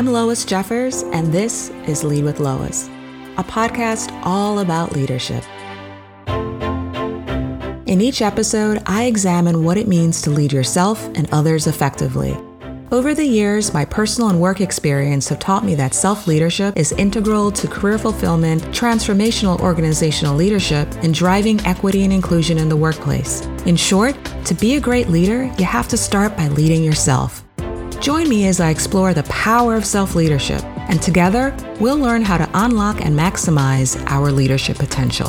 I'm Lois Jeffers, and this is Lead with Lois, a podcast all about leadership. In each episode, I examine what it means to lead yourself and others effectively. Over the years, my personal and work experience have taught me that self leadership is integral to career fulfillment, transformational organizational leadership, and driving equity and inclusion in the workplace. In short, to be a great leader, you have to start by leading yourself. Join me as I explore the power of self leadership, and together, we'll learn how to unlock and maximize our leadership potential.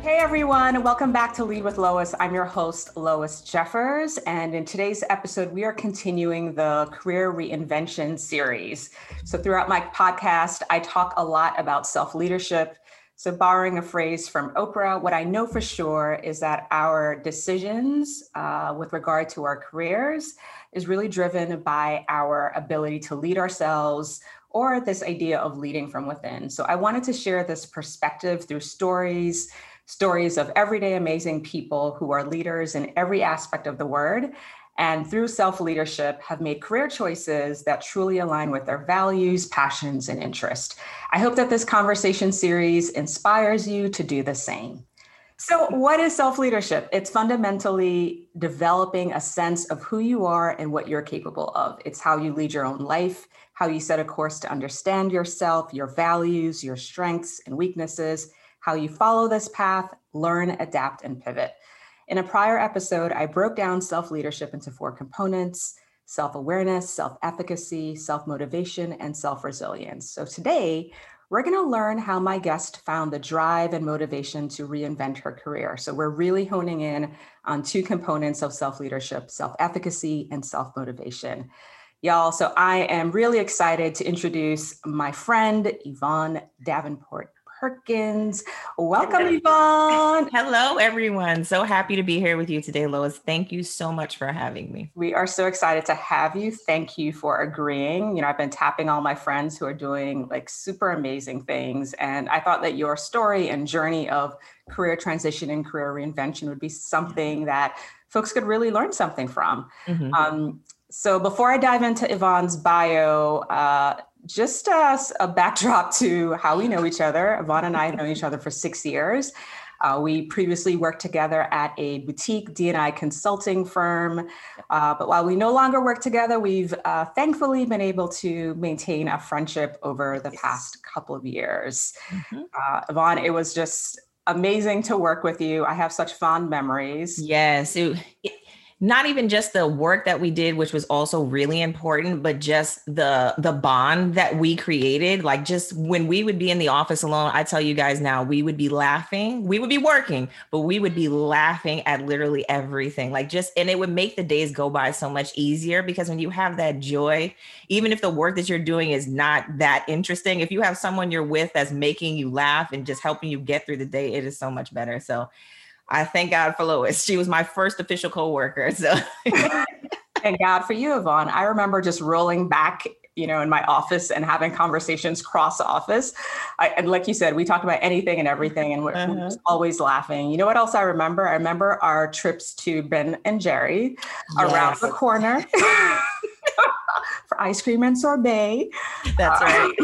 Hey everyone. Welcome back to Lead with Lois. I'm your host, Lois Jeffers. And in today's episode, we are continuing the Career Reinvention series. So, throughout my podcast, I talk a lot about self leadership. So, borrowing a phrase from Oprah, what I know for sure is that our decisions uh, with regard to our careers is really driven by our ability to lead ourselves or this idea of leading from within. So, I wanted to share this perspective through stories stories of everyday amazing people who are leaders in every aspect of the word and through self leadership have made career choices that truly align with their values, passions, and interest. I hope that this conversation series inspires you to do the same. So, what is self leadership? It's fundamentally developing a sense of who you are and what you're capable of. It's how you lead your own life, how you set a course to understand yourself, your values, your strengths and weaknesses, how you follow this path, learn, adapt, and pivot. In a prior episode, I broke down self leadership into four components self awareness, self efficacy, self motivation, and self resilience. So today, we're going to learn how my guest found the drive and motivation to reinvent her career. So we're really honing in on two components of self leadership self efficacy and self motivation. Y'all, so I am really excited to introduce my friend, Yvonne Davenport Perkins. Welcome. Yvonne. Hello, everyone. So happy to be here with you today, Lois. Thank you so much for having me. We are so excited to have you. Thank you for agreeing. You know, I've been tapping all my friends who are doing like super amazing things. And I thought that your story and journey of career transition and career reinvention would be something that folks could really learn something from. Mm-hmm. Um, so before I dive into Yvonne's bio, uh, just as a backdrop to how we know each other, Yvonne and I have known each other for six years. Uh, we previously worked together at a boutique D&I consulting firm. Uh, but while we no longer work together, we've uh, thankfully been able to maintain a friendship over the past couple of years. Mm-hmm. Uh, Yvonne, it was just amazing to work with you. I have such fond memories. Yes. It, not even just the work that we did which was also really important but just the the bond that we created. Like just when we would be in the office alone i tell you guys now we would be laughing. We would be working but we would be laughing at literally everything. Like just and it would make the days go by so much easier because when you have that joy even if the work that you're doing is not that interesting if you have someone you're with that's making you laugh and just helping you get through the day it is so much better. So I thank God for Lois. She was my first official co-worker. So thank God for you, Yvonne. I remember just rolling back, you know, in my office and having conversations cross office. I, and like you said, we talked about anything and everything, and we're, uh-huh. we're always laughing. You know what else I remember? I remember our trips to Ben and Jerry yes. around the corner for ice cream and sorbet. That's uh, right.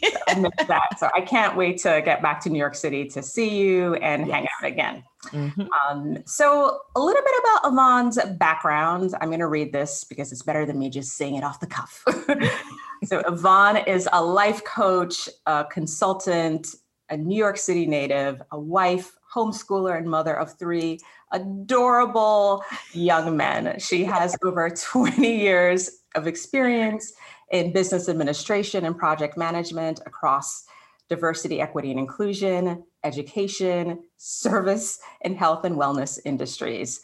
I miss that. So I can't wait to get back to New York City to see you and yes. hang out again. Mm-hmm. Um, so a little bit about Yvonne's background. I'm going to read this because it's better than me just saying it off the cuff. so Yvonne is a life coach, a consultant, a New York City native, a wife, homeschooler, and mother of three adorable young men. She has over 20 years of experience in business administration and project management across diversity, equity, and inclusion, education, service, and health and wellness industries.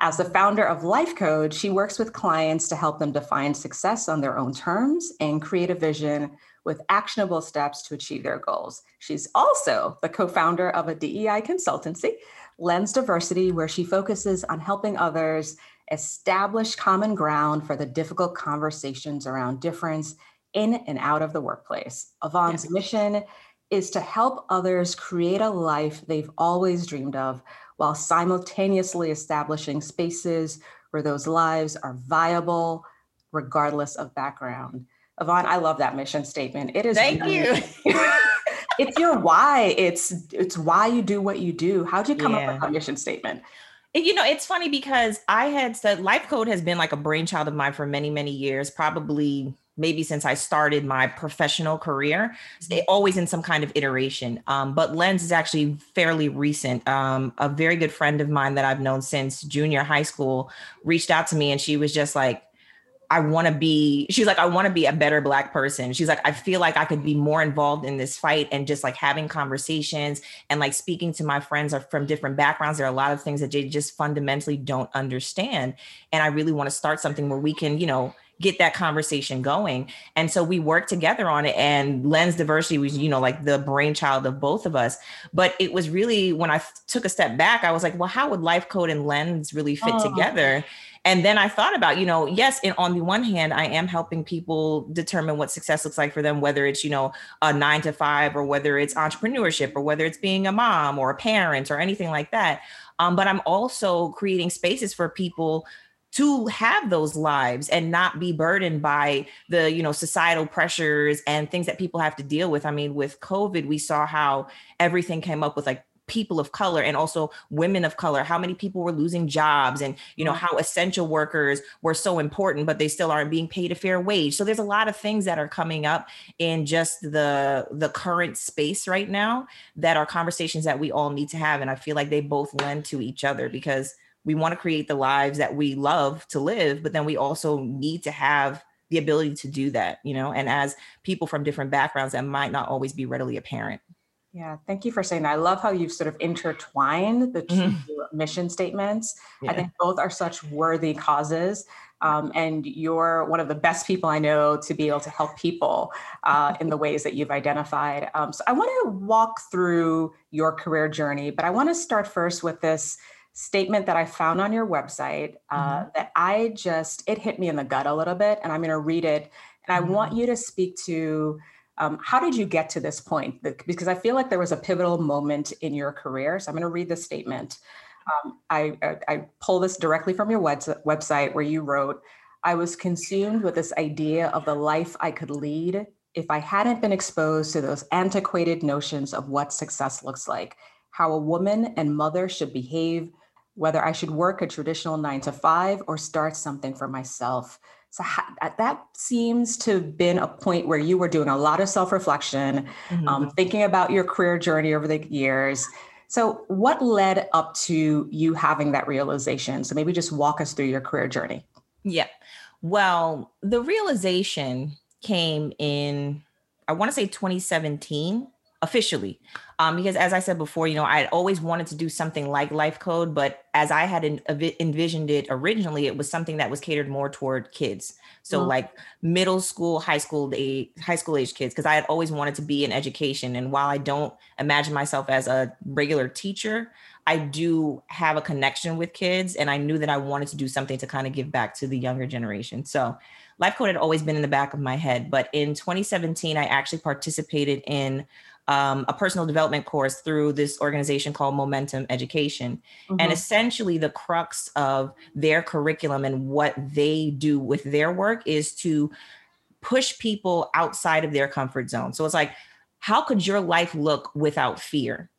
As the founder of Life Code, she works with clients to help them define success on their own terms and create a vision with actionable steps to achieve their goals. She's also the co founder of a DEI consultancy, Lens Diversity, where she focuses on helping others establish common ground for the difficult conversations around difference in and out of the workplace. Yvonne's mission is to help others create a life they've always dreamed of while simultaneously establishing spaces where those lives are viable, regardless of background. Yvonne, I love that mission statement. It is. Thank really, you. it's your why. It's it's why you do what you do. How'd you come yeah. up with that mission statement? You know, it's funny because I had said Life Code has been like a brainchild of mine for many, many years, probably maybe since I started my professional career, mm-hmm. always in some kind of iteration. Um, but Lens is actually fairly recent. Um, a very good friend of mine that I've known since junior high school reached out to me and she was just like, I want to be, she's like, I want to be a better Black person. She's like, I feel like I could be more involved in this fight and just like having conversations and like speaking to my friends are from different backgrounds. There are a lot of things that they just fundamentally don't understand. And I really want to start something where we can, you know, get that conversation going. And so we worked together on it. And Lens Diversity was, you know, like the brainchild of both of us. But it was really when I took a step back, I was like, well, how would Life Code and Lens really fit oh. together? And then I thought about, you know, yes, and on the one hand, I am helping people determine what success looks like for them, whether it's, you know, a nine to five or whether it's entrepreneurship or whether it's being a mom or a parent or anything like that. Um, but I'm also creating spaces for people to have those lives and not be burdened by the you know societal pressures and things that people have to deal with. I mean with covid we saw how everything came up with like people of color and also women of color how many people were losing jobs and you know mm-hmm. how essential workers were so important but they still aren't being paid a fair wage. So there's a lot of things that are coming up in just the the current space right now that are conversations that we all need to have and i feel like they both lend to each other because we want to create the lives that we love to live, but then we also need to have the ability to do that, you know, and as people from different backgrounds that might not always be readily apparent. Yeah, thank you for saying that. I love how you've sort of intertwined the 2 mm-hmm. mission statements. Yeah. I think both are such worthy causes. Um, and you're one of the best people I know to be able to help people uh, in the ways that you've identified. Um, so I want to walk through your career journey, but I want to start first with this statement that I found on your website uh, mm-hmm. that I just, it hit me in the gut a little bit, and I'm going to read it. And I mm-hmm. want you to speak to um, how did you get to this point? Because I feel like there was a pivotal moment in your career. So I'm going to read the statement. Um, I, I, I pull this directly from your web- website where you wrote, I was consumed with this idea of the life I could lead if I hadn't been exposed to those antiquated notions of what success looks like, how a woman and mother should behave, whether I should work a traditional nine to five or start something for myself. So that seems to have been a point where you were doing a lot of self reflection, mm-hmm. um, thinking about your career journey over the years. So, what led up to you having that realization? So, maybe just walk us through your career journey. Yeah. Well, the realization came in, I want to say 2017 officially. Um, because as I said before, you know, I had always wanted to do something like Life Code, but as I had envisioned it originally, it was something that was catered more toward kids. So mm-hmm. like middle school, high school age, high school age kids, because I had always wanted to be in education. And while I don't imagine myself as a regular teacher, I do have a connection with kids, and I knew that I wanted to do something to kind of give back to the younger generation. So Life Code had always been in the back of my head. But in 2017, I actually participated in um, a personal development course through this organization called Momentum Education. Mm-hmm. And essentially, the crux of their curriculum and what they do with their work is to push people outside of their comfort zone. So it's like, how could your life look without fear?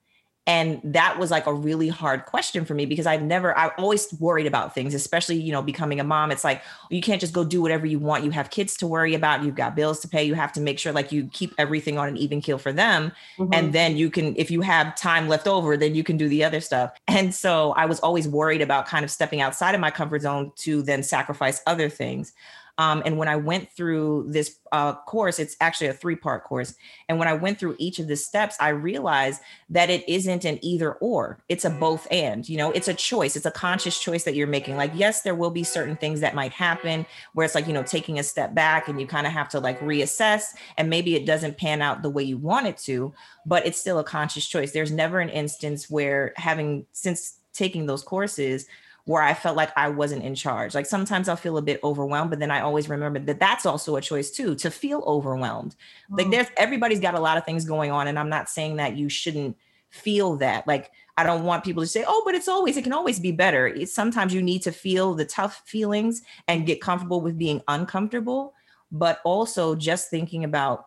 And that was like a really hard question for me because i've never I've always worried about things especially you know becoming a mom. It's like you can't just go do whatever you want. You have kids to worry about. You've got bills to pay. You have to make sure like you keep everything on an even keel for them. Mm-hmm. and then you can if you have time left over then you can do the other stuff. And so i was always worried about kind of stepping outside of my comfort zone to then sacrifice other things um, and when I went through this uh, course, it's actually a three part course. And when I went through each of the steps, I realized that it isn't an either or, it's a both and. You know, it's a choice, it's a conscious choice that you're making. Like, yes, there will be certain things that might happen where it's like, you know, taking a step back and you kind of have to like reassess, and maybe it doesn't pan out the way you want it to, but it's still a conscious choice. There's never an instance where having, since taking those courses, where I felt like I wasn't in charge. Like sometimes I'll feel a bit overwhelmed, but then I always remember that that's also a choice too, to feel overwhelmed. Mm. Like there's everybody's got a lot of things going on. And I'm not saying that you shouldn't feel that. Like I don't want people to say, "Oh, but it's always it can always be better." It's sometimes you need to feel the tough feelings and get comfortable with being uncomfortable, but also just thinking about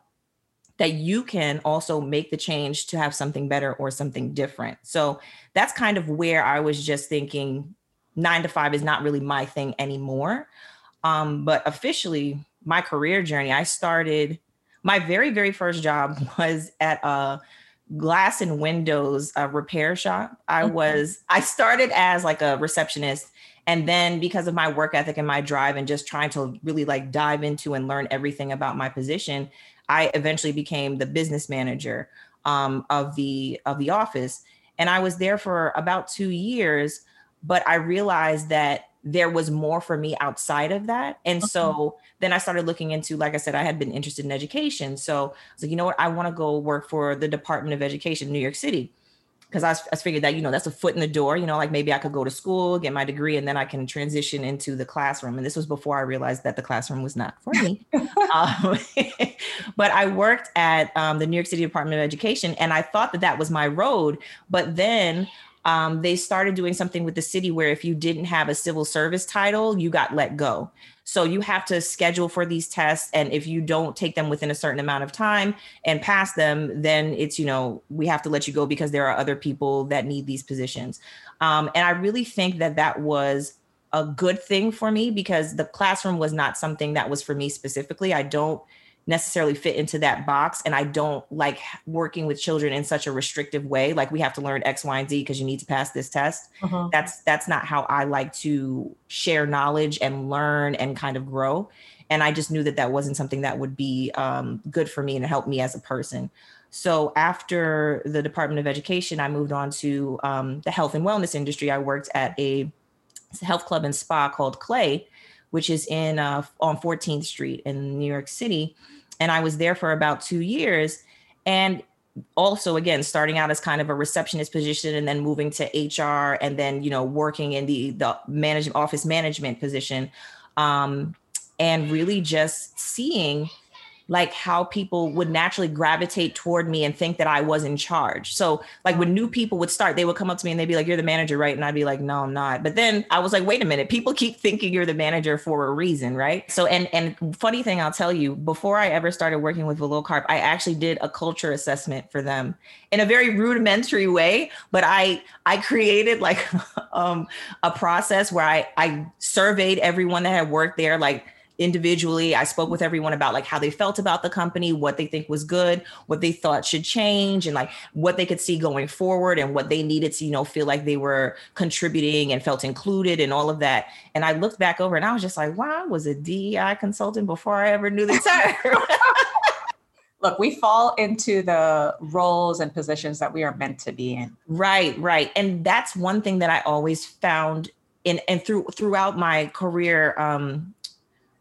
that you can also make the change to have something better or something different. So that's kind of where I was just thinking 9 to 5 is not really my thing anymore. Um, but officially my career journey, I started my very very first job was at a glass and windows uh, repair shop. I was I started as like a receptionist and then because of my work ethic and my drive and just trying to really like dive into and learn everything about my position, I eventually became the business manager um, of the of the office. And I was there for about two years, but I realized that there was more for me outside of that. And okay. so then I started looking into, like I said, I had been interested in education. So I was like, you know what? I want to go work for the Department of Education in New York City. Because I, I figured that, you know, that's a foot in the door, you know, like maybe I could go to school, get my degree, and then I can transition into the classroom. And this was before I realized that the classroom was not for me. um, but I worked at um, the New York City Department of Education and I thought that that was my road. But then um, they started doing something with the city where if you didn't have a civil service title, you got let go. So you have to schedule for these tests. And if you don't take them within a certain amount of time and pass them, then it's, you know, we have to let you go because there are other people that need these positions. Um, and I really think that that was a good thing for me because the classroom was not something that was for me specifically. I don't necessarily fit into that box and i don't like working with children in such a restrictive way like we have to learn x y and z because you need to pass this test. Uh-huh. that's that's not how i like to share knowledge and learn and kind of grow and i just knew that that wasn't something that would be um, good for me and help me as a person. So after the department of education i moved on to um, the health and wellness industry. I worked at a health club and spa called clay which is in uh, on 14th Street in New York City, and I was there for about two years, and also again starting out as kind of a receptionist position and then moving to HR and then you know working in the the management office management position. Um, and really just seeing like how people would naturally gravitate toward me and think that I was in charge. So like when new people would start, they would come up to me and they'd be like, You're the manager, right? And I'd be like, No, I'm not. But then I was like, wait a minute, people keep thinking you're the manager for a reason, right? So and and funny thing I'll tell you, before I ever started working with Carp, I actually did a culture assessment for them in a very rudimentary way, but I I created like um a process where I I surveyed everyone that had worked there, like individually. I spoke with everyone about like how they felt about the company what they think was good what they thought should change and like what they could see going forward and what they needed to you know feel like they were contributing and felt included and all of that. And i looked back over and i was just like wow i was a dei consultant before i ever knew the term? Look we fall into the roles and positions that we are meant to be in. Right right. And that's one thing that i always found in and through throughout my career um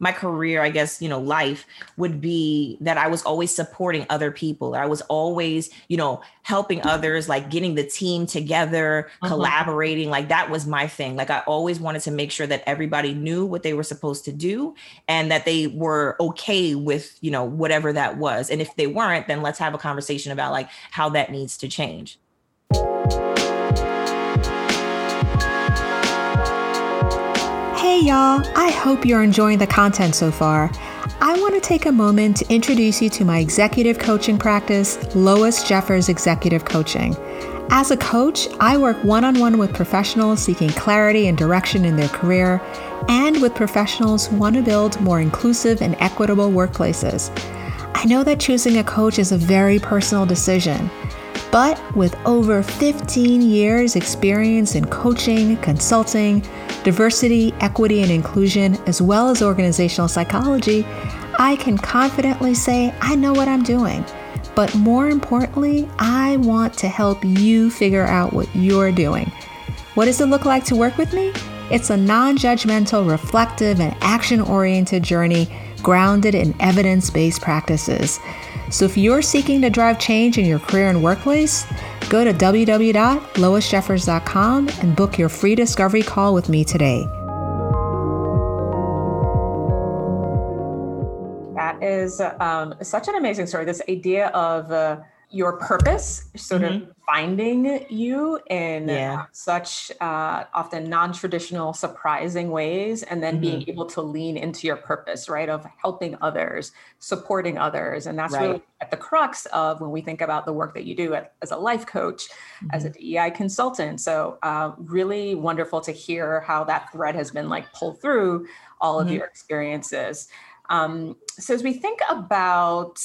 my career, I guess, you know, life would be that I was always supporting other people. I was always, you know, helping others, like getting the team together, uh-huh. collaborating. Like that was my thing. Like I always wanted to make sure that everybody knew what they were supposed to do and that they were okay with, you know, whatever that was. And if they weren't, then let's have a conversation about like how that needs to change. Hey y'all, I hope you're enjoying the content so far. I want to take a moment to introduce you to my executive coaching practice, Lois Jeffers Executive Coaching. As a coach, I work one on one with professionals seeking clarity and direction in their career, and with professionals who want to build more inclusive and equitable workplaces. I know that choosing a coach is a very personal decision. But with over 15 years' experience in coaching, consulting, diversity, equity, and inclusion, as well as organizational psychology, I can confidently say I know what I'm doing. But more importantly, I want to help you figure out what you're doing. What does it look like to work with me? It's a non judgmental, reflective, and action oriented journey grounded in evidence based practices. So if you're seeking to drive change in your career and workplace, go to www.loisjeffers.com and book your free discovery call with me today. That is um, such an amazing story. This idea of uh, your purpose, sort mm-hmm. of finding you in yeah. such uh, often non-traditional, surprising ways, and then mm-hmm. being able to lean into your purpose, right, of helping others, supporting others, and that's right. really at the crux of when we think about the work that you do at, as a life coach, mm-hmm. as a mm-hmm. DEI consultant. So, uh, really wonderful to hear how that thread has been like pulled through all of mm-hmm. your experiences. Um, so, as we think about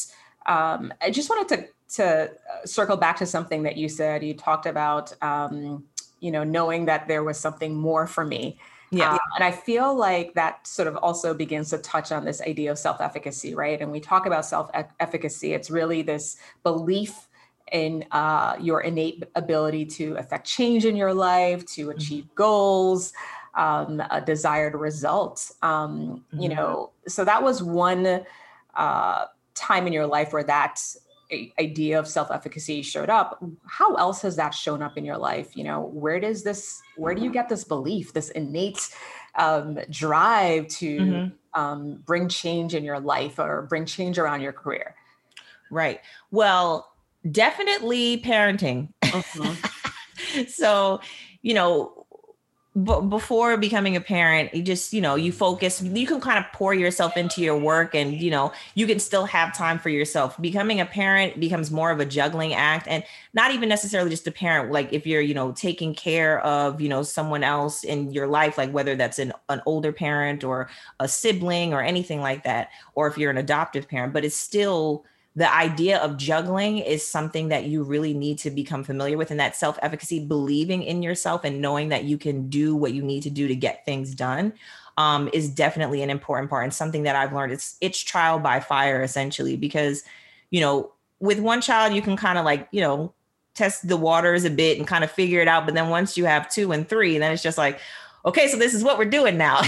um, I just wanted to to uh, circle back to something that you said. You talked about, um, you know, knowing that there was something more for me. Yeah. Uh, and I feel like that sort of also begins to touch on this idea of self efficacy, right? And we talk about self efficacy, it's really this belief in uh, your innate ability to affect change in your life, to mm-hmm. achieve mm-hmm. goals, um, a desired result. Um, mm-hmm. You know, so that was one uh, time in your life where that idea of self-efficacy showed up how else has that shown up in your life you know where does this where do you get this belief this innate um, drive to mm-hmm. um, bring change in your life or bring change around your career right well definitely parenting mm-hmm. so you know but before becoming a parent you just you know you focus you can kind of pour yourself into your work and you know you can still have time for yourself. Becoming a parent becomes more of a juggling act and not even necessarily just a parent like if you're you know taking care of you know someone else in your life like whether that's an, an older parent or a sibling or anything like that or if you're an adoptive parent but it's still the idea of juggling is something that you really need to become familiar with and that self-efficacy believing in yourself and knowing that you can do what you need to do to get things done um, is definitely an important part and something that i've learned it's it's trial by fire essentially because you know with one child you can kind of like you know test the waters a bit and kind of figure it out but then once you have two and three then it's just like okay, so this is what we're doing now.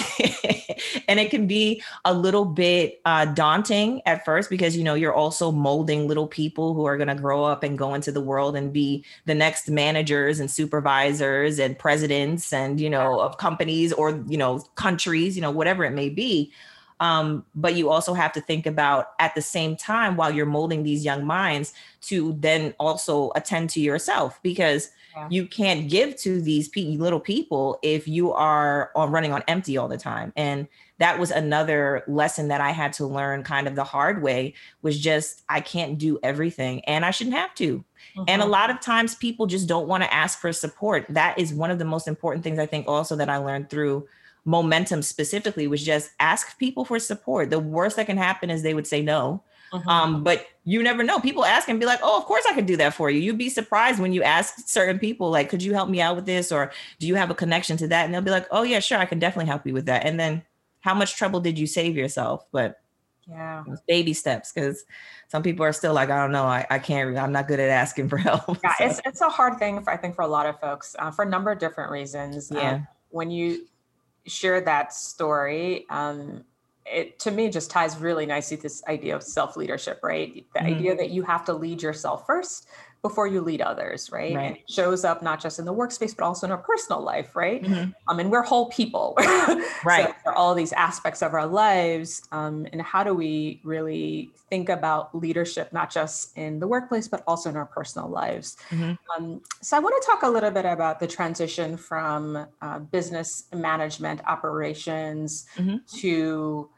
and it can be a little bit uh, daunting at first because, you know, you're also molding little people who are going to grow up and go into the world and be the next managers and supervisors and presidents and, you know, of companies or, you know, countries, you know, whatever it may be. Um, but you also have to think about at the same time while you're molding these young minds to then also attend to yourself because you can't give to these pe- little people if you are on running on empty all the time and that was another lesson that i had to learn kind of the hard way was just i can't do everything and i shouldn't have to mm-hmm. and a mm-hmm. lot of times people just don't want to ask for support that is one of the most important things i think also that i learned through momentum specifically was just ask people for support the worst that can happen is they would say no Mm-hmm. Um, but you never know. People ask and be like, "Oh, of course I could do that for you." You'd be surprised when you ask certain people, like, "Could you help me out with this?" or "Do you have a connection to that?" And they'll be like, "Oh yeah, sure, I can definitely help you with that." And then, how much trouble did you save yourself? But yeah, baby steps because some people are still like, "I don't know, I, I can't, I'm not good at asking for help." Yeah, so. it's it's a hard thing for I think for a lot of folks uh, for a number of different reasons. Yeah, um, when you share that story, um, it to me just ties really nicely to this idea of self leadership, right? The mm-hmm. idea that you have to lead yourself first before you lead others, right? right. And it shows up not just in the workspace, but also in our personal life, right? Mm-hmm. Um, and we're whole people, right? So all these aspects of our lives, um, and how do we really think about leadership, not just in the workplace, but also in our personal lives? Mm-hmm. Um, so I want to talk a little bit about the transition from uh, business management operations mm-hmm. to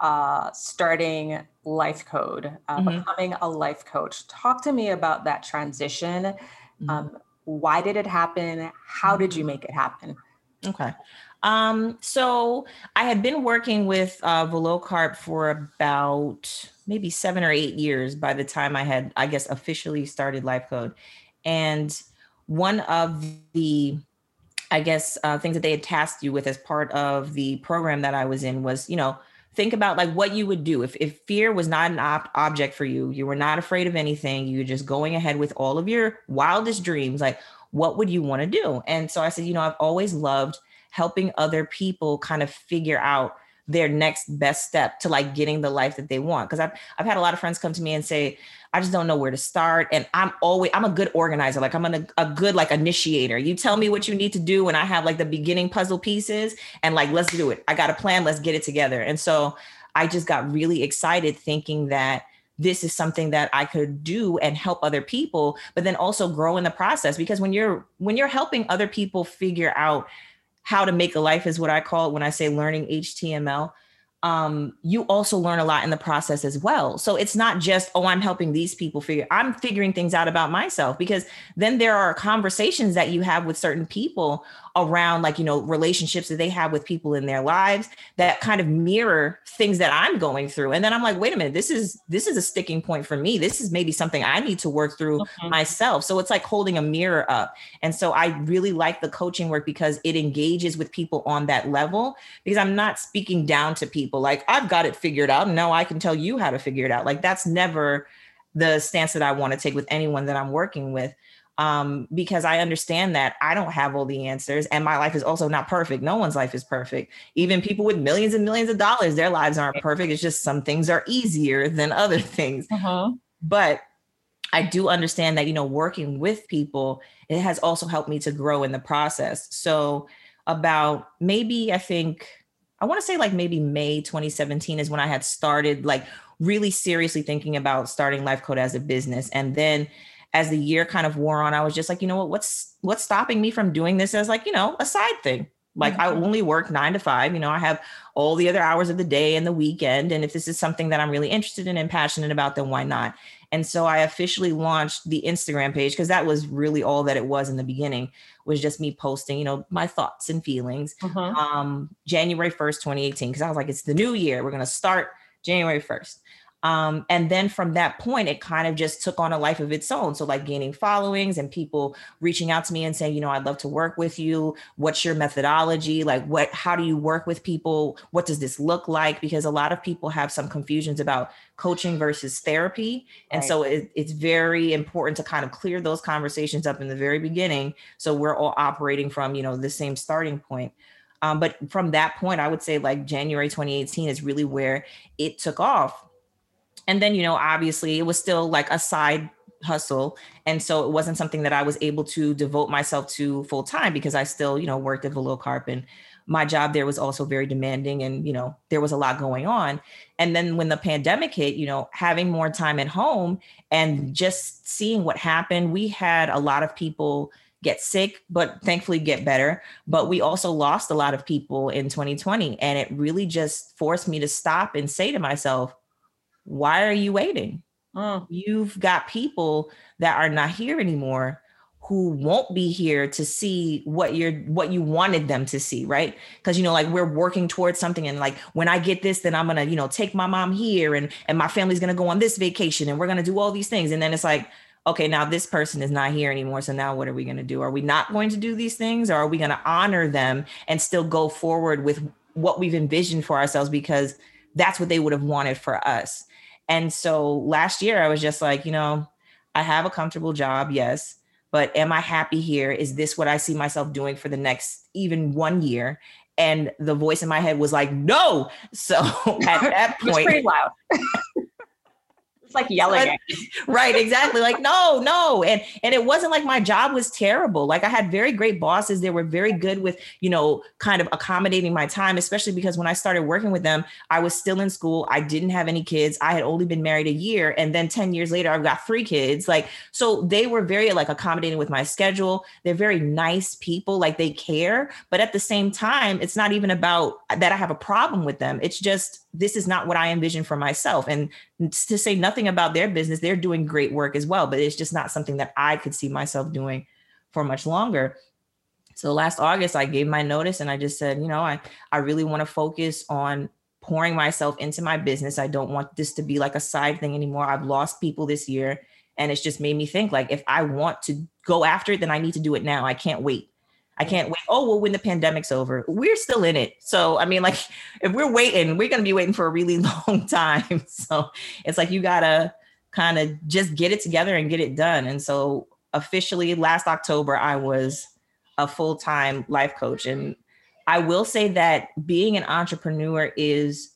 uh, starting life code, uh, mm-hmm. becoming a life coach. Talk to me about that transition. Mm-hmm. Um, why did it happen? How did you make it happen? Okay. Um, so I had been working with uh, Velocarp for about maybe seven or eight years by the time I had, I guess, officially started Life Code. And one of the I guess uh, things that they had tasked you with as part of the program that I was in was, you know, think about like what you would do if, if fear was not an op- object for you you were not afraid of anything you're just going ahead with all of your wildest dreams like what would you want to do? And so i said you know i've always loved helping other people kind of figure out their next best step to like getting the life that they want because I've, I've had a lot of friends come to me and say I just don't know where to start. And I'm always, I'm a good organizer. Like I'm a, a good like initiator. You tell me what you need to do and I have like the beginning puzzle pieces and like, let's do it. I got a plan. Let's get it together. And so I just got really excited thinking that this is something that I could do and help other people, but then also grow in the process. Because when you're when you're helping other people figure out how to make a life is what I call it when I say learning HTML um, you also learn a lot in the process as well. So it's not just, oh, I'm helping these people figure, I'm figuring things out about myself because then there are conversations that you have with certain people around like you know relationships that they have with people in their lives that kind of mirror things that i'm going through. And then i'm like wait a minute this is this is a sticking point for me. This is maybe something i need to work through mm-hmm. myself. So it's like holding a mirror up. And so i really like the coaching work because it engages with people on that level because i'm not speaking down to people like i've got it figured out. No i can tell you how to figure it out. Like that's never the stance that i want to take with anyone that i'm working with um, because I understand that I don't have all the answers and my life is also not perfect. No one's life is perfect. Even people with millions and millions of dollars, their lives aren't perfect. It's just some things are easier than other things. Uh-huh. But I do understand that, you know, working with people, it has also helped me to grow in the process. So, about maybe, I think, I want to say like maybe May 2017 is when I had started like really seriously thinking about starting Life Code as a business. And then as the year kind of wore on, I was just like, you know what, what's what's stopping me from doing this as like, you know, a side thing. Like mm-hmm. I only work nine to five, you know, I have all the other hours of the day and the weekend. And if this is something that I'm really interested in and passionate about, then why not? And so I officially launched the Instagram page because that was really all that it was in the beginning was just me posting, you know, my thoughts and feelings. Uh-huh. Um, January 1st, 2018, because I was like, it's the new year. We're going to start January 1st. Um, and then from that point, it kind of just took on a life of its own. So, like gaining followings and people reaching out to me and saying, you know, I'd love to work with you. What's your methodology? Like, what, how do you work with people? What does this look like? Because a lot of people have some confusions about coaching versus therapy. And right. so, it, it's very important to kind of clear those conversations up in the very beginning. So, we're all operating from, you know, the same starting point. Um, but from that point, I would say like January 2018 is really where it took off and then you know obviously it was still like a side hustle. And so it wasn't something that i was able to devote myself to full time because i still you know worked at Velocarp and my job there was also very demanding and you know there was a lot going on. And then when the pandemic hit you know having more time at home and just seeing what happened we had a lot of people get sick but thankfully get better. But we also lost a lot of people in 2020 and it really just forced me to stop and say to myself why are you waiting? Mm. You've got people that are not here anymore who won't be here to see what you're what you wanted them to see right? Because you know like we're working towards something and like when i get this then i'm gonna you know take my mom here and and my family's gonna go on this vacation and we're gonna do all these things. And then it's like okay now this person is not here anymore. So now what are we gonna do? Are we not going to do these things or are we gonna honor them and still go forward with what we've envisioned for ourselves? Because that's what they would have wanted for us and so last year I was just like, you know, I have a comfortable job, yes, but am I happy here? Is this what I see myself doing for the next even one year? And the voice in my head was like, no. So at that point, pretty loud. It's like yelling at right, exactly. Like, no, no. And and it wasn't like my job was terrible. Like I had very great bosses. They were very good with, you know, kind of accommodating my time, especially because when I started working with them, I was still in school. I didn't have any kids. I had only been married a year. And then 10 years later, I've got three kids. Like, so they were very like accommodating with my schedule. They're very nice people, like they care. But at the same time, it's not even about that I have a problem with them. It's just this is not what I envision for myself. And to say nothing about their business, they're doing great work as well, but it's just not something that I could see myself doing for much longer. So last August, I gave my notice and I just said, you know, I, I really want to focus on pouring myself into my business. I don't want this to be like a side thing anymore. I've lost people this year. And it's just made me think like, if I want to go after it, then I need to do it now. I can't wait. I can't wait. Oh, well, when the pandemic's over, we're still in it. So, I mean, like, if we're waiting, we're going to be waiting for a really long time. So, it's like you got to kind of just get it together and get it done. And so, officially, last October, I was a full time life coach. And I will say that being an entrepreneur is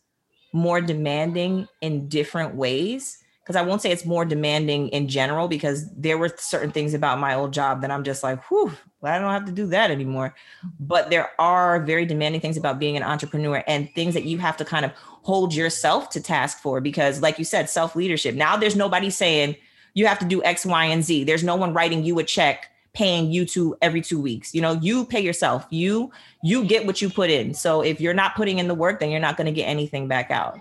more demanding in different ways because I won't say it's more demanding in general because there were certain things about my old job that I'm just like, whew, I don't have to do that anymore. But there are very demanding things about being an entrepreneur and things that you have to kind of hold yourself to task for because, like you said, self leadership. Now there's nobody saying you have to do X, Y, and Z. There's no one writing you a check paying you to every two weeks you know you pay yourself you you get what you put in so if you're not putting in the work then you're not going to get anything back out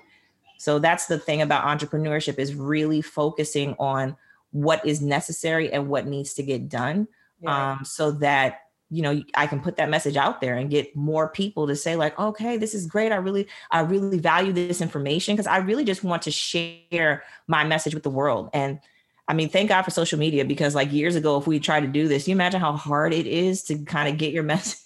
so that's the thing about entrepreneurship is really focusing on what is necessary and what needs to get done yeah. um, so that you know i can put that message out there and get more people to say like okay this is great i really i really value this information because i really just want to share my message with the world and i mean thank god for social media because like years ago if we tried to do this you imagine how hard it is to kind of get your message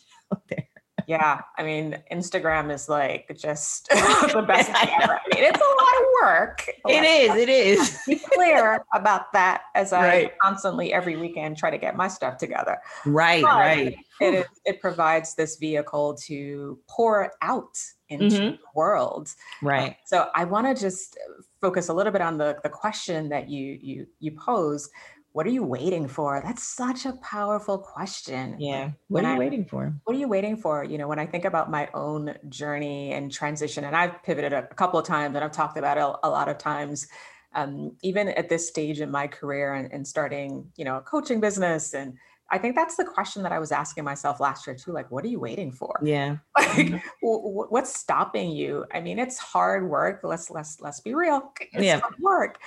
yeah, I mean, Instagram is like just the best thing ever. I mean, it's a lot of work. It is. It is. Be clear about that as I right. constantly every weekend try to get my stuff together. Right. But right. It is, it provides this vehicle to pour out into mm-hmm. the world. Right. so I want to just focus a little bit on the the question that you you you posed what are you waiting for? That's such a powerful question. Yeah. What are you I, waiting for? What are you waiting for? You know, when I think about my own journey and transition, and I've pivoted a, a couple of times and I've talked about it a, a lot of times, um, even at this stage in my career and, and starting, you know, a coaching business and I think that's the question that I was asking myself last year too. Like, what are you waiting for? Yeah. Like, mm-hmm. what's stopping you? I mean, it's hard work. Let's let's let's be real. It's yeah. hard work.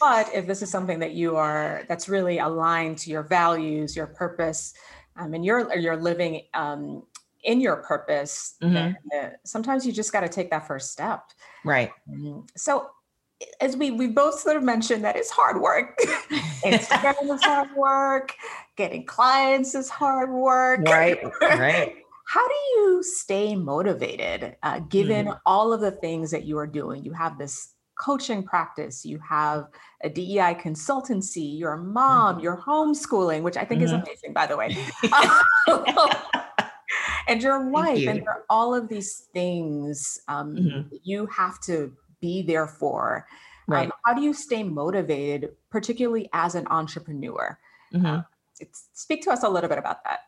But if this is something that you are that's really aligned to your values, your purpose, um, and you're you're living um, in your purpose, mm-hmm. then, uh, sometimes you just got to take that first step. Right. Mm-hmm. So as we we both sort of mentioned that it's hard work. Instagram is hard work. Getting clients is hard work. Right. Right. How do you stay motivated uh, given mm. all of the things that you are doing? You have this coaching practice, you have a DEI consultancy, you're a mom, mm. you're homeschooling, which I think mm is mm-hmm. amazing, by the way. and your wife, you. and all of these things, um, mm-hmm. you have to be there for. Right. Um, how do you stay motivated, particularly as an entrepreneur? Mm-hmm. Uh, speak to us a little bit about that.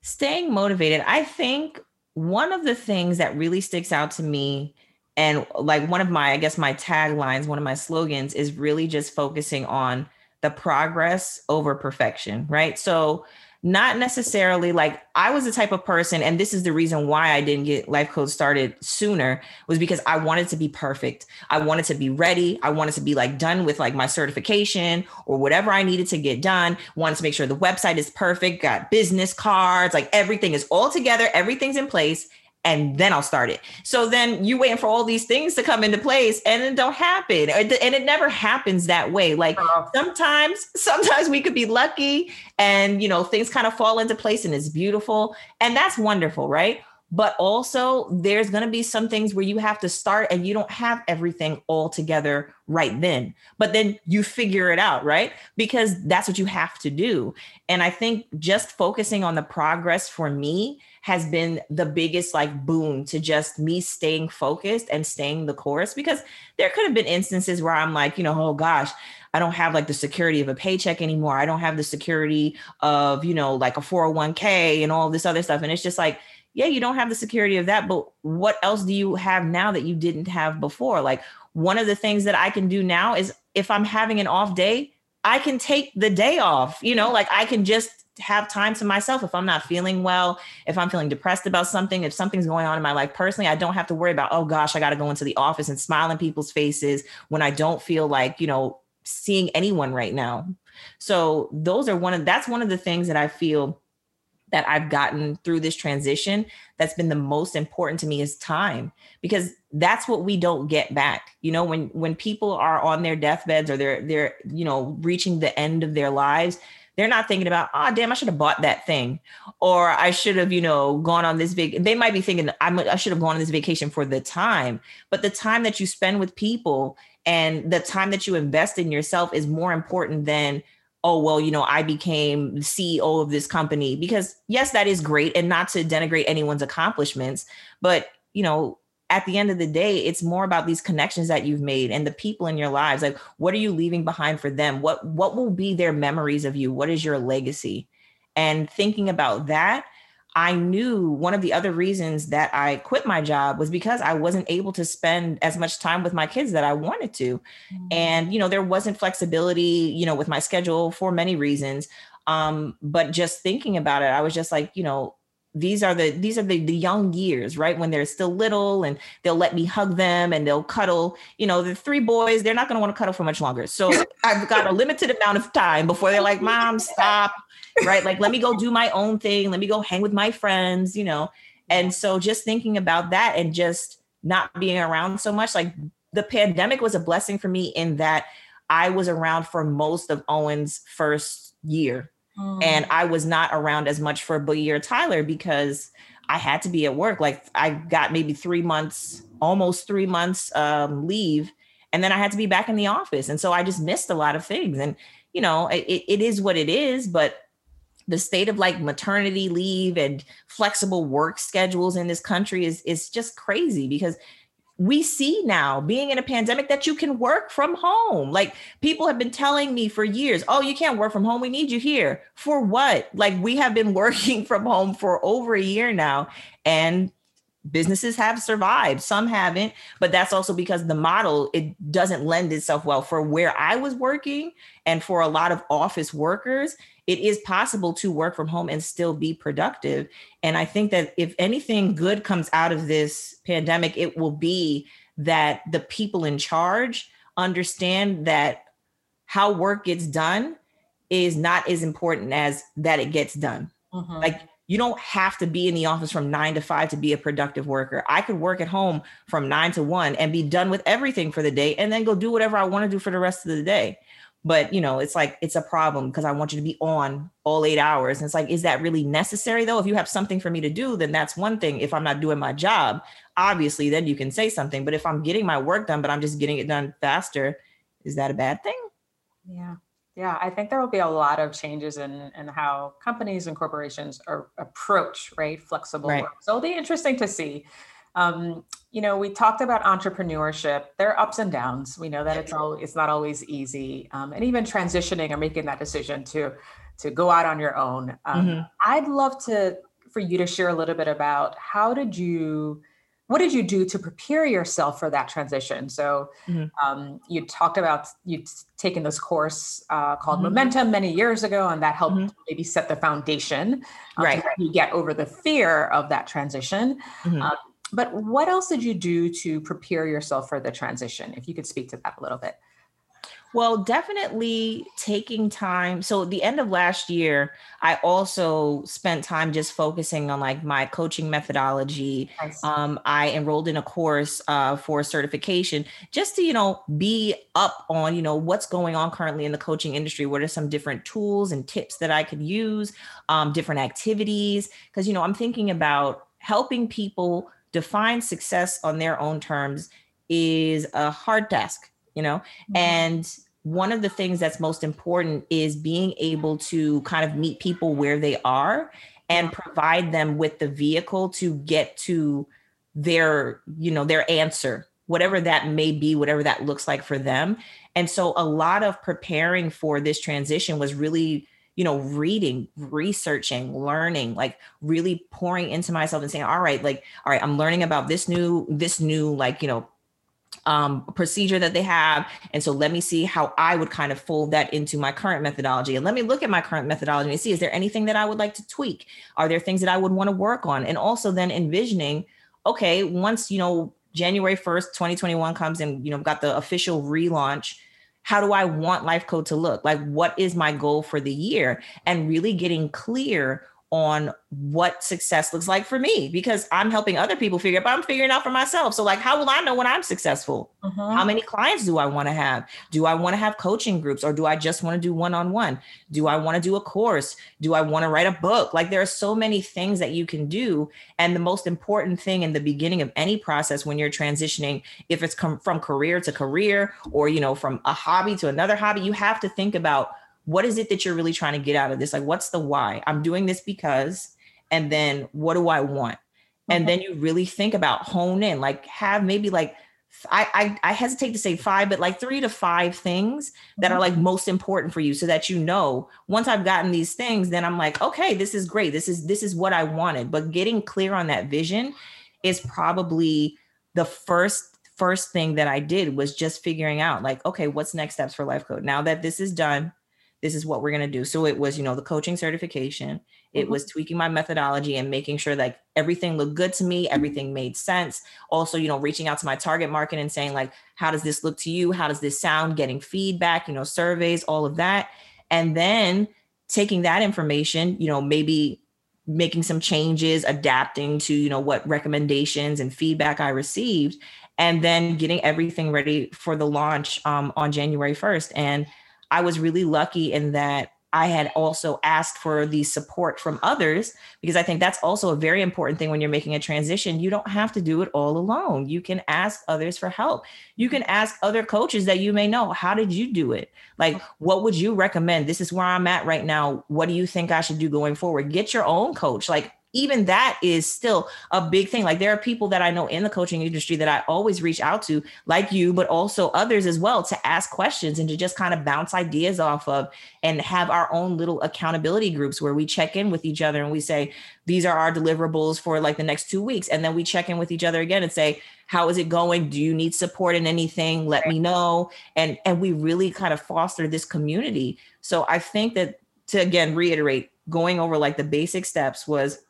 Staying motivated. I think one of the things that really sticks out to me and like one of my i guess my taglines one of my slogans is really just focusing on the progress over perfection right so not necessarily like I was the type of person, and this is the reason why I didn't get Life Code started sooner, was because I wanted to be perfect. I wanted to be ready. I wanted to be like done with like my certification or whatever I needed to get done. Wanted to make sure the website is perfect, got business cards, like everything is all together, everything's in place and then I'll start it. So then you waiting for all these things to come into place and it don't happen. And it never happens that way. Like uh-huh. sometimes, sometimes we could be lucky and you know, things kind of fall into place and it's beautiful. And that's wonderful, right? But also there's gonna be some things where you have to start and you don't have everything all together right then. But then you figure it out, right? Because that's what you have to do. And I think just focusing on the progress for me has been the biggest like boon to just me staying focused and staying the course because there could have been instances where I'm like, you know, oh gosh, I don't have like the security of a paycheck anymore. I don't have the security of, you know, like a 401k and all this other stuff. And it's just like, yeah, you don't have the security of that, but what else do you have now that you didn't have before? Like one of the things that I can do now is if I'm having an off day, I can take the day off, you know, like I can just have time to myself if I'm not feeling well, if I'm feeling depressed about something, if something's going on in my life personally, I don't have to worry about, oh gosh, I got to go into the office and smile in people's faces when I don't feel like, you know, seeing anyone right now. So those are one of that's one of the things that I feel that I've gotten through this transition that's been the most important to me is time because that's what we don't get back. You know, when when people are on their deathbeds or they're they're, you know, reaching the end of their lives, they're not thinking about, oh, damn, I should have bought that thing. Or I should have, you know, gone on this big, they might be thinking, I'm, I should have gone on this vacation for the time. But the time that you spend with people and the time that you invest in yourself is more important than, oh, well, you know, I became CEO of this company. Because yes, that is great. And not to denigrate anyone's accomplishments, but, you know, at the end of the day, it's more about these connections that you've made and the people in your lives. Like, what are you leaving behind for them? What what will be their memories of you? What is your legacy? And thinking about that, I knew one of the other reasons that I quit my job was because I wasn't able to spend as much time with my kids that I wanted to. Mm-hmm. And, you know, there wasn't flexibility, you know, with my schedule for many reasons. Um, but just thinking about it, I was just like, you know, these are the these are the, the young years right? When they're still little and they'll let me hug them and they'll cuddle. You know the three boys they're not going to want to cuddle for much longer. So i've got a limited amount of time before they're like mom stop right? Like let me go do my own thing. Let me go hang with my friends you know? And so just thinking about that and just not being around so much like the pandemic was a blessing for me in that i was around for most of owen's first year and mm. I was not around as much for Boogie or Tyler because I had to be at work. Like I got maybe three months, almost three months um, leave, and then I had to be back in the office. And so I just missed a lot of things. And you know, it, it is what it is, but the state of like maternity leave and flexible work schedules in this country is is just crazy because we see now being in a pandemic that you can work from home. Like people have been telling me for years, oh, you can't work from home. We need you here. For what? Like we have been working from home for over a year now. And businesses have survived some haven't but that's also because the model it doesn't lend itself well for where i was working and for a lot of office workers it is possible to work from home and still be productive. And I think that if anything good comes out of this pandemic, it will be that the people in charge understand that how work gets done is not as important as that it gets done. Mm-hmm. Like you don't have to be in the office from nine to five to be a productive worker. I could work at home from nine to one and be done with everything for the day and then go do whatever I want to do for the rest of the day but you know it's like it's a problem because i want you to be on all eight hours. And it's like is that really necessary though? If you have something for me to do then that's one thing. If i'm not doing my job obviously then you can say something. But if i'm getting my work done but i'm just getting it done faster is that a bad thing? Yeah. Yeah i think there will be a lot of changes in in how companies and corporations are approach right? Flexible right. work. So it'll be interesting to see um, you know, we talked about entrepreneurship. There are ups and downs. We know that it's all it's not always easy, um, and even transitioning or making that decision to to go out on your own. Um, mm-hmm. I'd love to for you to share a little bit about how did you what did you do to prepare yourself for that transition so mm-hmm. um, you talked about you'd taken this course uh, called mm-hmm. momentum many years ago and that helped mm-hmm. maybe set the foundation um, right you get over the fear of that transition mm-hmm. But what else did you do to prepare yourself for the transition? If you could speak to that a little bit. Well, definitely taking time. So, at the end of last year, I also spent time just focusing on like my coaching methodology. Nice. Um, I enrolled in a course uh, for certification just to, you know, be up on, you know, what's going on currently in the coaching industry. What are some different tools and tips that I could use, um, different activities? Because, you know, I'm thinking about helping people define success on their own terms is a hard task, you know? Mm-hmm. And one of the things that's most important is being able to kind of meet people where they are and provide them with the vehicle to get to their, you know, their answer, whatever that may be, whatever that looks like for them. And so a lot of preparing for this transition was really you know, reading, researching, learning, like really pouring into myself and saying, all right, like, all right, I'm learning about this new, this new, like, you know, um, procedure that they have. And so let me see how I would kind of fold that into my current methodology. And let me look at my current methodology and see, is there anything that I would like to tweak? Are there things that I would want to work on? And also then envisioning, okay, once, you know, January 1st, 2021 comes and, you know, got the official relaunch how do I want life code to look? Like, what is my goal for the year? And really getting clear on what success looks like for me because I'm helping other people figure out, but I'm figuring out for myself. So, like, how will I know when I'm successful? Uh-huh. How many clients do I want to have? Do I want to have coaching groups or do I just want to do one on one? Do I want to do a course? Do I want to write a book? Like, there are so many things that you can do. And the most important thing in the beginning of any process when you're transitioning, if it's com- from career to career or, you know, from a hobby to another hobby, you have to think about what is it that you're really trying to get out of this? Like, what's the why? I'm doing this because, and then what do I want? and mm-hmm. then you really think about hone in like have maybe like I, I, I hesitate to say five, but like three to five things that are mm-hmm. like most important for you, so that you know once I've gotten these things, then I'm like, okay, this is great. This is this is what I wanted. But getting clear on that vision is probably the first first thing that I did was just figuring out like, okay, what's next steps for Life Code? Now that this is done, this is what we're going to do. So it was, you know, the coaching certification, it mm-hmm. was tweaking my methodology and making sure that everything looked good to me, everything made sense. Also, you know, reaching out to my target market and saying like, how does this look to you? How does this sound? Getting feedback, you know, surveys, all of that. And then taking that information, you know, maybe making some changes, adapting to, you know, what recommendations and feedback I received, and then getting everything ready for the launch um, on January 1st. And I was really lucky in that I had also asked for the support from others because I think that's also a very important thing when you're making a transition. You don't have to do it all alone. You can ask others for help. You can ask other coaches that you may know, how did you do it? Like, what would you recommend? This is where I'm at right now. What do you think I should do going forward? Get your own coach. Like, even that is still a big thing. Like there are people that I know in the coaching industry that I always reach out to, like you, but also others as well, to ask questions and to just kind of bounce ideas off of and have our own little accountability groups where we check in with each other and we say, these are our deliverables for like the next two weeks. And then we check in with each other again and say, how is it going? Do you need support in anything? Let me know. And and we really kind of foster this community. So I think that to again reiterate, going over like the basic steps was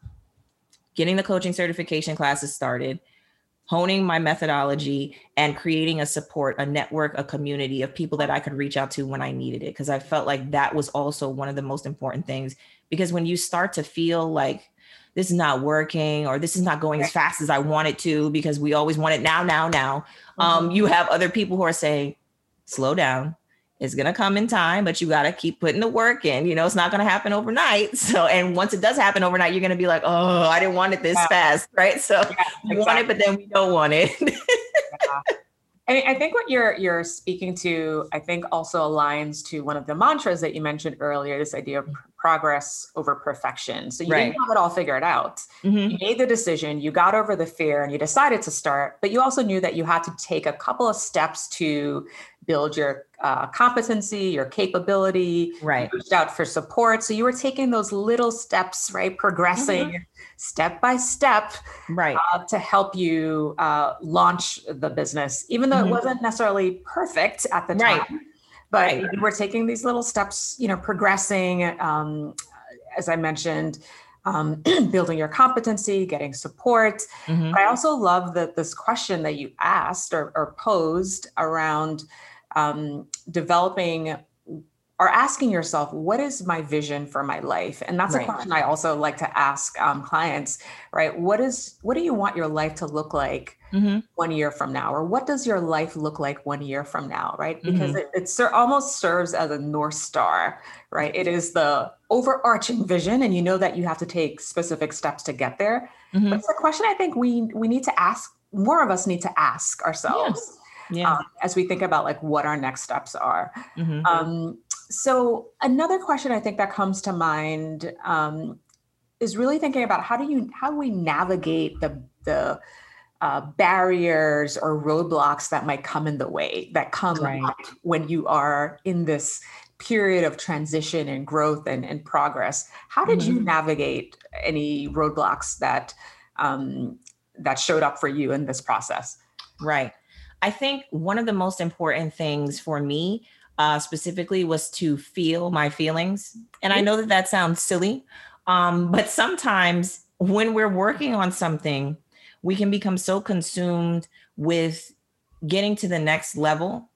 getting the coaching certification classes started, honing my methodology, and creating a support, a network, a community of people that I could reach out to when I needed it. Because I felt like that was also one of the most important things. Because when you start to feel like this is not working or this is not going as fast as I want it to, because we always want it now, now, now, um, mm-hmm. you have other people who are saying, slow down it's going to come in time, but you got to keep putting the work in. You know, it's not going to happen overnight. So, and once it does happen overnight, you're going to be like, oh, I didn't want it this fast. Right. So yeah, exactly. we want it, but then we don't want it. yeah. I, I think what you're you're speaking to, I think also aligns to one of the mantras that you mentioned earlier, this idea of progress over perfection. So you right. didn't have it all figured out. Mm-hmm. You made the decision, you got over the fear and you decided to start, but you also knew that you had to take a couple of steps to build your uh, competency, your capability. Right. reached out for support. So you were taking those little steps, right? Progressing mm-hmm. Step by step. Right. Uh, to help you uh, launch the business, even though mm-hmm. it wasn't necessarily perfect at the time. Right. But right. we're taking these little steps, you know, progressing, um, as I mentioned, um, building your competency, getting support. Mm-hmm. But I also love that this question that you asked or, or posed around um, developing or asking yourself, what is my vision for my life? And that's right. a question I also like to ask um, clients, right? What is what do you want your life to look like mm-hmm. one year from now, or what does your life look like one year from now, right? Because mm-hmm. it, it ser- almost serves as a north star, right? It is the overarching vision, and you know that you have to take specific steps to get there. Mm-hmm. But it's a question I think we we need to ask. More of us need to ask ourselves yeah. um, as we think about like what our next steps are. Mm-hmm. Um, so another question I think that comes to mind um, is really thinking about how do you how do we navigate the the uh, barriers or roadblocks that might come in the way that come right. when you are in this period of transition and growth and, and progress. How did mm-hmm. you navigate any roadblocks that um, that showed up for you in this process? Right. I think one of the most important things for me uh, specifically was to feel my feelings. And I know that that sounds silly, um, but sometimes when we're working on something, we can become so consumed with getting to the next level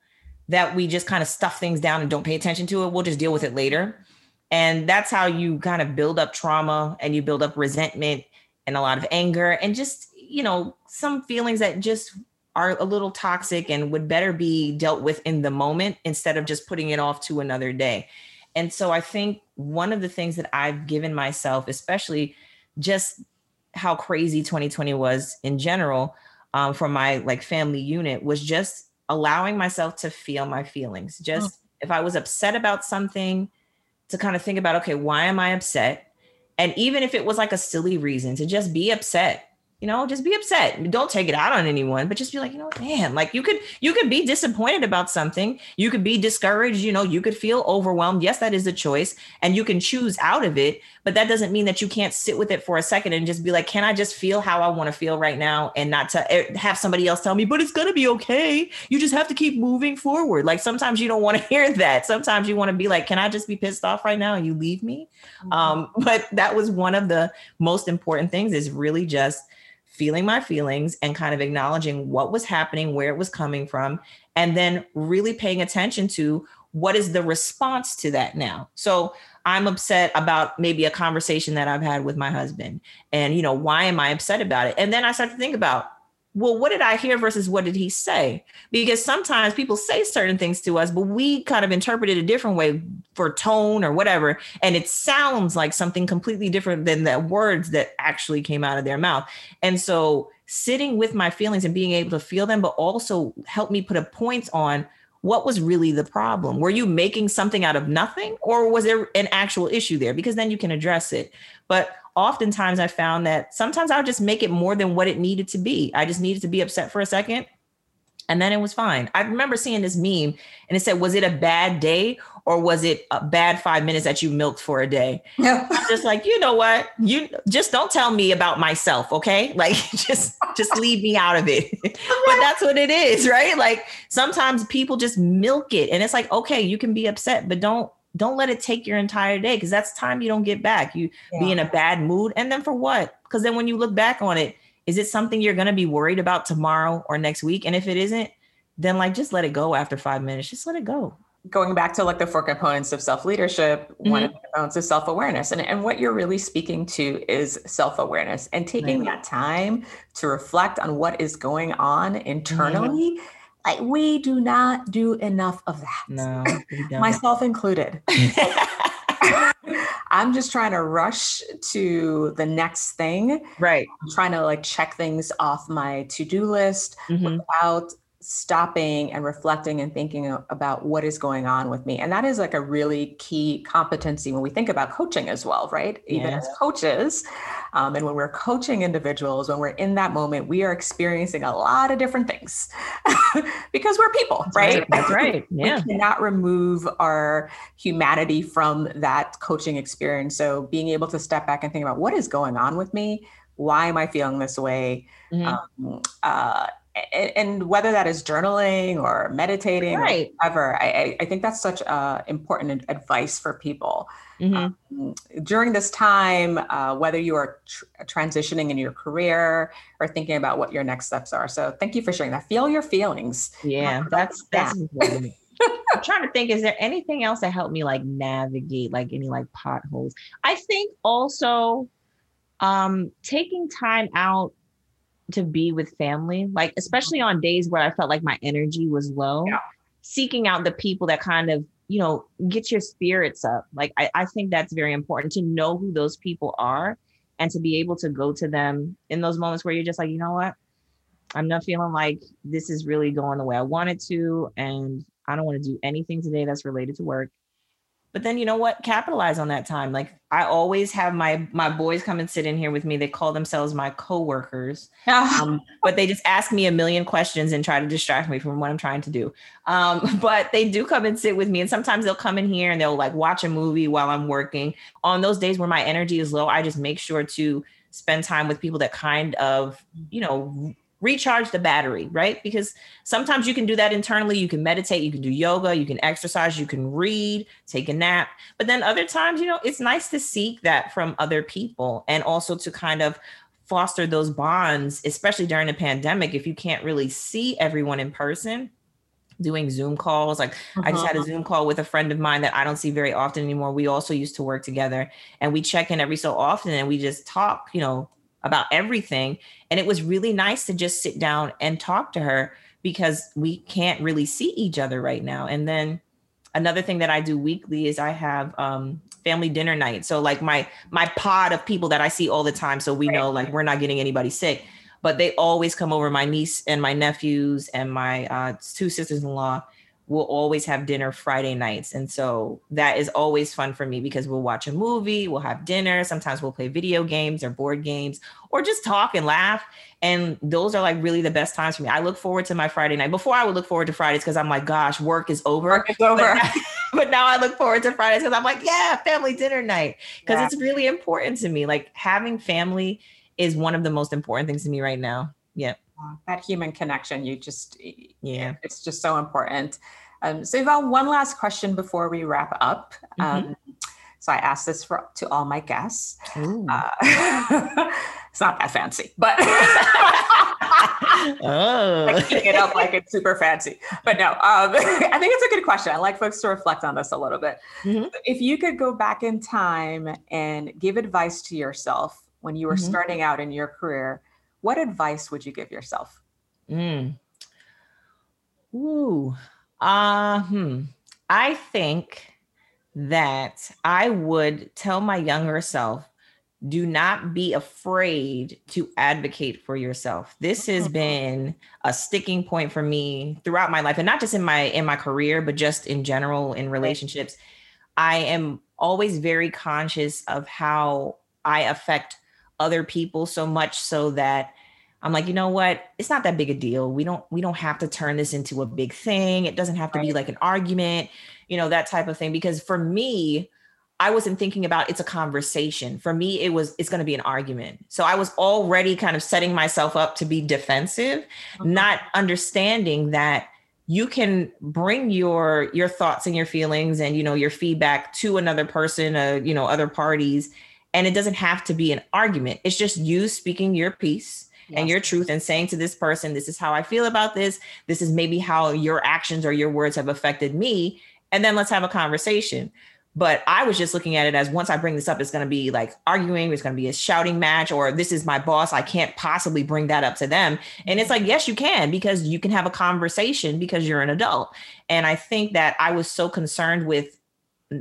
that we just kind of stuff things down and don't pay attention to it. We'll just deal with it later. And that's how you kind of build up trauma and you build up resentment and a lot of anger and just, you know, some feelings that just are a little toxic and would better be dealt with in the moment instead of just putting it off to another day. And so I think one of the things that I've given myself, especially just how crazy 2020 was in general um, for my like family unit, was just allowing myself to feel my feelings. Just mm. if I was upset about something, to kind of think about, okay, why am I upset? And even if it was like a silly reason, to just be upset you know just be upset. Don't take it out on anyone but just be like you know man like you could you could be disappointed about something. You could be discouraged you know you could feel overwhelmed. Yes that is a choice and you can choose out of it but that doesn't mean that you can't sit with it for a second and just be like can i just feel how i want to feel right now and not to eh, have somebody else tell me but it's going to be okay. You just have to keep moving forward. Like sometimes you don't want to hear that. Sometimes you want to be like can i just be pissed off right now and you leave me? Mm-hmm. um, but that was one of the most important things is really just feeling my feelings and kind of acknowledging what was happening, where it was coming from, and then really paying attention to what is the response to that now. So I'm upset about maybe a conversation that I've had with my husband. And, you know, why am I upset about it? And then I start to think about well, what did I hear versus what did he say? Because sometimes people say certain things to us, but we kind of interpret it a different way for tone or whatever. And it sounds like something completely different than the words that actually came out of their mouth. And so sitting with my feelings and being able to feel them, but also help me put a point on what was really the problem. Were you making something out of nothing or was there an actual issue there? Because then you can address it. But oftentimes I found that sometimes I'll just make it more than what it needed to be. I just needed to be upset for a second and then it was fine. I remember seeing this meme and it said, Was it a bad day or was it a bad five minutes that you milked for a day? Yeah. just like, you know what? You just don't tell me about myself, okay? Like just just leave me out of it. but that's what it is, right? Like sometimes people just milk it and it's like, okay, you can be upset, but don't don't let it take your entire day because that's time you don't get back. You yeah. be in a bad mood. And then for what? Because then when you look back on it, is it something you're going to be worried about tomorrow or next week? And if it isn't, then like just let it go after five minutes. Just let it go. Going back to like the four components of self leadership, mm-hmm. one of the components is self awareness. And, and what you're really speaking to is self awareness and taking right. that time to reflect on what is going on internally. Mm-hmm like we do not do enough of that. No, myself included. I'm just trying to rush to the next thing. Right. I'm trying to like check things off my to-do list mm-hmm. without stopping and reflecting and thinking about what is going on with me. And that is like a really key competency when we think about coaching as well, right? Even as coaches. Um, and when we're coaching individuals, when we're in that moment, we are experiencing a lot of different things because we're people, right? That's right. Yeah. we cannot remove our humanity from that coaching experience. So being able to step back and think about what is going on with me? Why am I feeling this way? Mm-hmm. Um, uh, and whether that is journaling or meditating right. or whatever, I, I think that's such uh, important advice for people. Mm-hmm. Um, during this time, uh, whether you are tr- transitioning in your career or thinking about what your next steps are. So thank you for sharing that. Feel your feelings. Yeah, that's that's important. I'm trying to think, is there anything else that helped me like navigate like any like potholes? I think also um taking time out to be with family, like especially on days where I felt like my energy was low, yeah. seeking out the people that kind of, you know, get your spirits up. Like I, I think that's very important to know who those people are and to be able to go to them in those moments where you're just like, you know what? I'm not feeling like this is really going the way I wanted to. And I don't want to do anything today that's related to work but then you know what? Capitalize on that time. Like i always have my my boys come and sit in here with me. They call themselves my co-workers um, but they just ask me a million questions and try to distract me from what i'm trying to do. Um, but they do come and sit with me and sometimes they'll come in here and they'll like watch a movie while i'm working. On those days where my energy is low i just make sure to spend time with people that kind of you know recharge the battery, right? Because sometimes you can do that internally. You can meditate, you can do yoga, you can exercise, you can read, take a nap. But then other times, you know, it's nice to seek that from other people and also to kind of foster those bonds, especially during the pandemic. If you can't really see everyone in person, doing Zoom calls. Like uh-huh. I just had a uh-huh. Zoom call with a friend of mine that I don't see very often anymore. We also used to work together and we check in every so often and we just talk, you know, about everything. And it was really nice to just sit down and talk to her because we can't really see each other right now. And then another thing that I do weekly is I have um, family dinner night. So like my my pod of people that I see all the time, so we right. know like we're not getting anybody sick. But they always come over. My niece and my nephews and my uh, two sisters-in-law we'll always have dinner Friday nights. And so that is always fun for me because we'll watch a movie, we'll have dinner. Sometimes we'll play video games or board games or just talk and laugh. And those are like really the best times for me. I look forward to my Friday night. Before I would look forward to Fridays because I'm like, gosh, work is over. Work is over. But now, but now I look forward to Fridays because I'm like, yeah, family dinner night. Because yeah. it's really important to me. Like having family is one of the most important things to me right now. Yeah. That human connection, you just, yeah, it's just so important. Um, so, Yvonne, one last question before we wrap up. Mm-hmm. Um, so, I asked this for to all my guests. Uh, it's not that fancy, but oh. like it up like it's super fancy. But no, um, I think it's a good question. I like folks to reflect on this a little bit. Mm-hmm. If you could go back in time and give advice to yourself when you were mm-hmm. starting out in your career, what advice would you give yourself? Mm. Ooh, uh, hmm. I think that I would tell my younger self do not be afraid to advocate for yourself this has mm-hmm. been a sticking point for me throughout my life and not just in my in my career but just in general in relationships i am always very conscious of how i affect other people so much so that I'm like, you know what? It's not that big a deal. We don't we don't have to turn this into a big thing. It doesn't have to be like an argument, you know, that type of thing because for me, I wasn't thinking about it's a conversation. For me, it was it's going to be an argument. So I was already kind of setting myself up to be defensive, mm-hmm. not understanding that you can bring your your thoughts and your feelings and you know your feedback to another person, uh, you know, other parties, and it doesn't have to be an argument. It's just you speaking your piece yes. and your truth and saying to this person, this is how I feel about this. This is maybe how your actions or your words have affected me. And then let's have a conversation. But I was just looking at it as once I bring this up, it's going to be like arguing, it's going to be a shouting match, or this is my boss. I can't possibly bring that up to them. And it's like, yes, you can, because you can have a conversation because you're an adult. And I think that I was so concerned with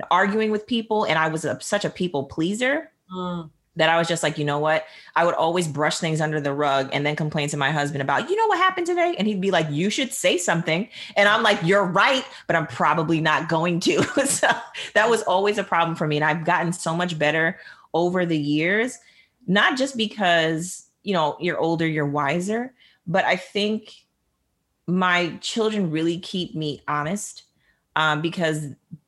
arguing with people and I was a, such a people pleaser. Mm that I was just like, you know what? I would always brush things under the rug and then complain to my husband about, you know what happened today? And he'd be like, you should say something. And I'm like, you're right, but I'm probably not going to. so that was always a problem for me. And I've gotten so much better over the years, not just because, you know, you're older, you're wiser, but I think my children really keep me honest um, because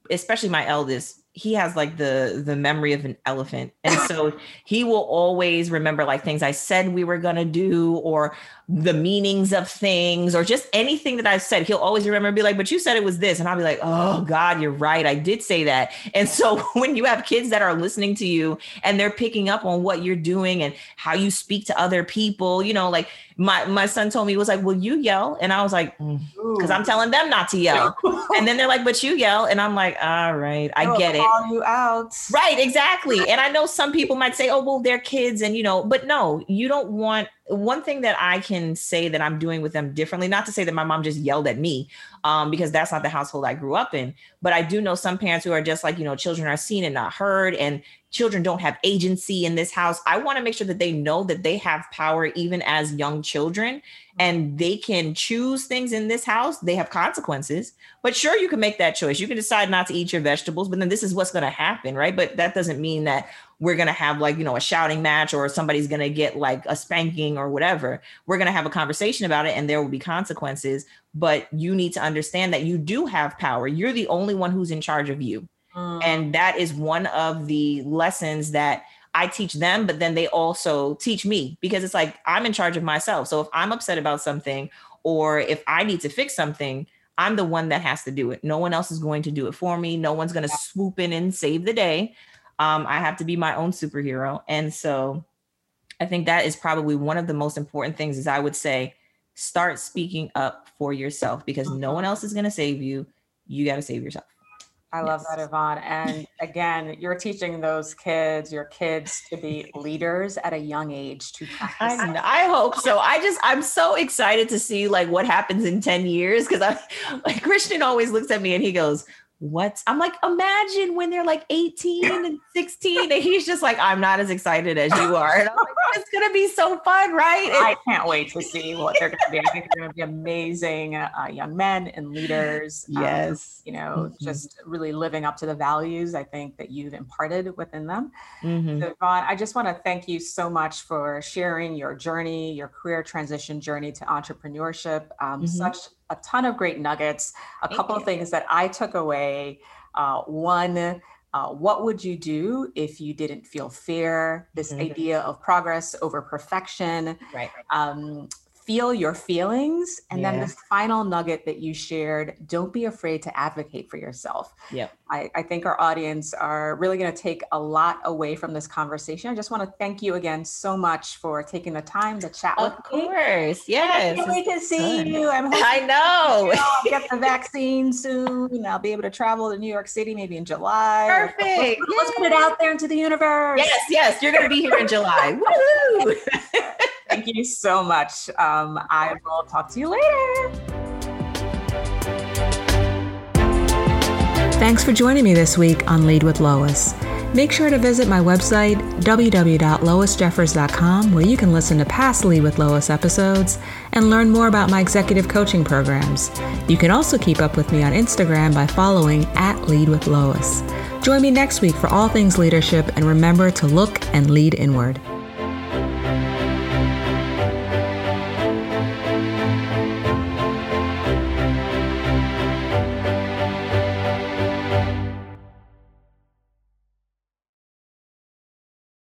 especially my eldest he has like the the memory of an elephant and so he will always remember like things i said we were going to do or the meanings of things or just anything that I've said. He'll always remember and be like, but you said it was this. And I'll be like, oh God, you're right. I did say that. And so when you have kids that are listening to you and they're picking up on what you're doing and how you speak to other people, you know, like my, my son told me, he was like, will you yell? And I was like, because mm, I'm telling them not to yell. and then they're like, but you yell. And I'm like, all right, I get it. Call you out. Right, exactly. And I know some people might say, oh, well, they're kids. And, you know, but no, you don't want one thing that I can say that I'm doing with them differently, not to say that my mom just yelled at me, um, because that's not the household I grew up in, but I do know some parents who are just like, you know, children are seen and not heard, and children don't have agency in this house. I want to make sure that they know that they have power even as young children and they can choose things in this house. They have consequences, but sure, you can make that choice. You can decide not to eat your vegetables, but then this is what's going to happen, right? But that doesn't mean that we're going to have like, you know, a shouting match or somebody's going to get like a spanking or whatever. We're going to have a conversation about it and there will be consequences, but you need to understand that you do have power. You're the only one who's in charge of you. Mm. And that is one of the lessons that I teach them, but then they also teach me because it's like I'm in charge of myself. So if I'm upset about something or if I need to fix something, I'm the one that has to do it. No one else is going to do it for me. No one's going to swoop in and save the day. Um, I have to be my own superhero. And so I think that is probably one of the most important things is I would say start speaking up for yourself because no one else is going to save you. You got to save yourself. I love yes. that, Yvonne. And again, you're teaching those kids, your kids, to be leaders at a young age to practice. I, I hope so. I just, I'm so excited to see like what happens in 10 years because I, like Christian always looks at me and he goes, what's I'm like, imagine when they're like 18 and 16, and he's just like, I'm not as excited as you are. And I'm like, it's gonna be so fun, right? I can't wait to see what they're gonna be. I think they're gonna be amazing uh, young men and leaders. Um, yes. Um, you know, mm-hmm. just really living up to the values I think that you've imparted within them. Mm-hmm. So Yvonne, I just want to thank you so much for sharing your journey, your career transition journey to entrepreneurship. Um, mm-hmm. Such a ton of great nuggets. A Thank couple you. of things that I took away. Uh, one, uh, what would you do if you didn't feel fear? This mm-hmm. idea of progress over perfection. Right. Um, feel your feelings. And yeah. then the final nugget that you shared don't be afraid to advocate for yourself. Yeah. I, I think our audience are really going to take a lot away from this conversation. I just want to thank you again so much for taking the time to chat of with me. Of course. Yes. I can't wait to see fun. you. I'm I know. I'll get the vaccine soon. I'll be able to travel to New York City maybe in July. Perfect. Let's, let's put it out there into the universe. Yes, yes. You're going to be here in July. Woo! Thank you so much. Um, I will talk to you later. Thanks for joining me this week on Lead with Lois. Make sure to visit my website, www.loisjeffers.com, where you can listen to past Lead with Lois episodes and learn more about my executive coaching programs. You can also keep up with me on Instagram by following at Lead with Lois. Join me next week for all things leadership and remember to look and lead inward.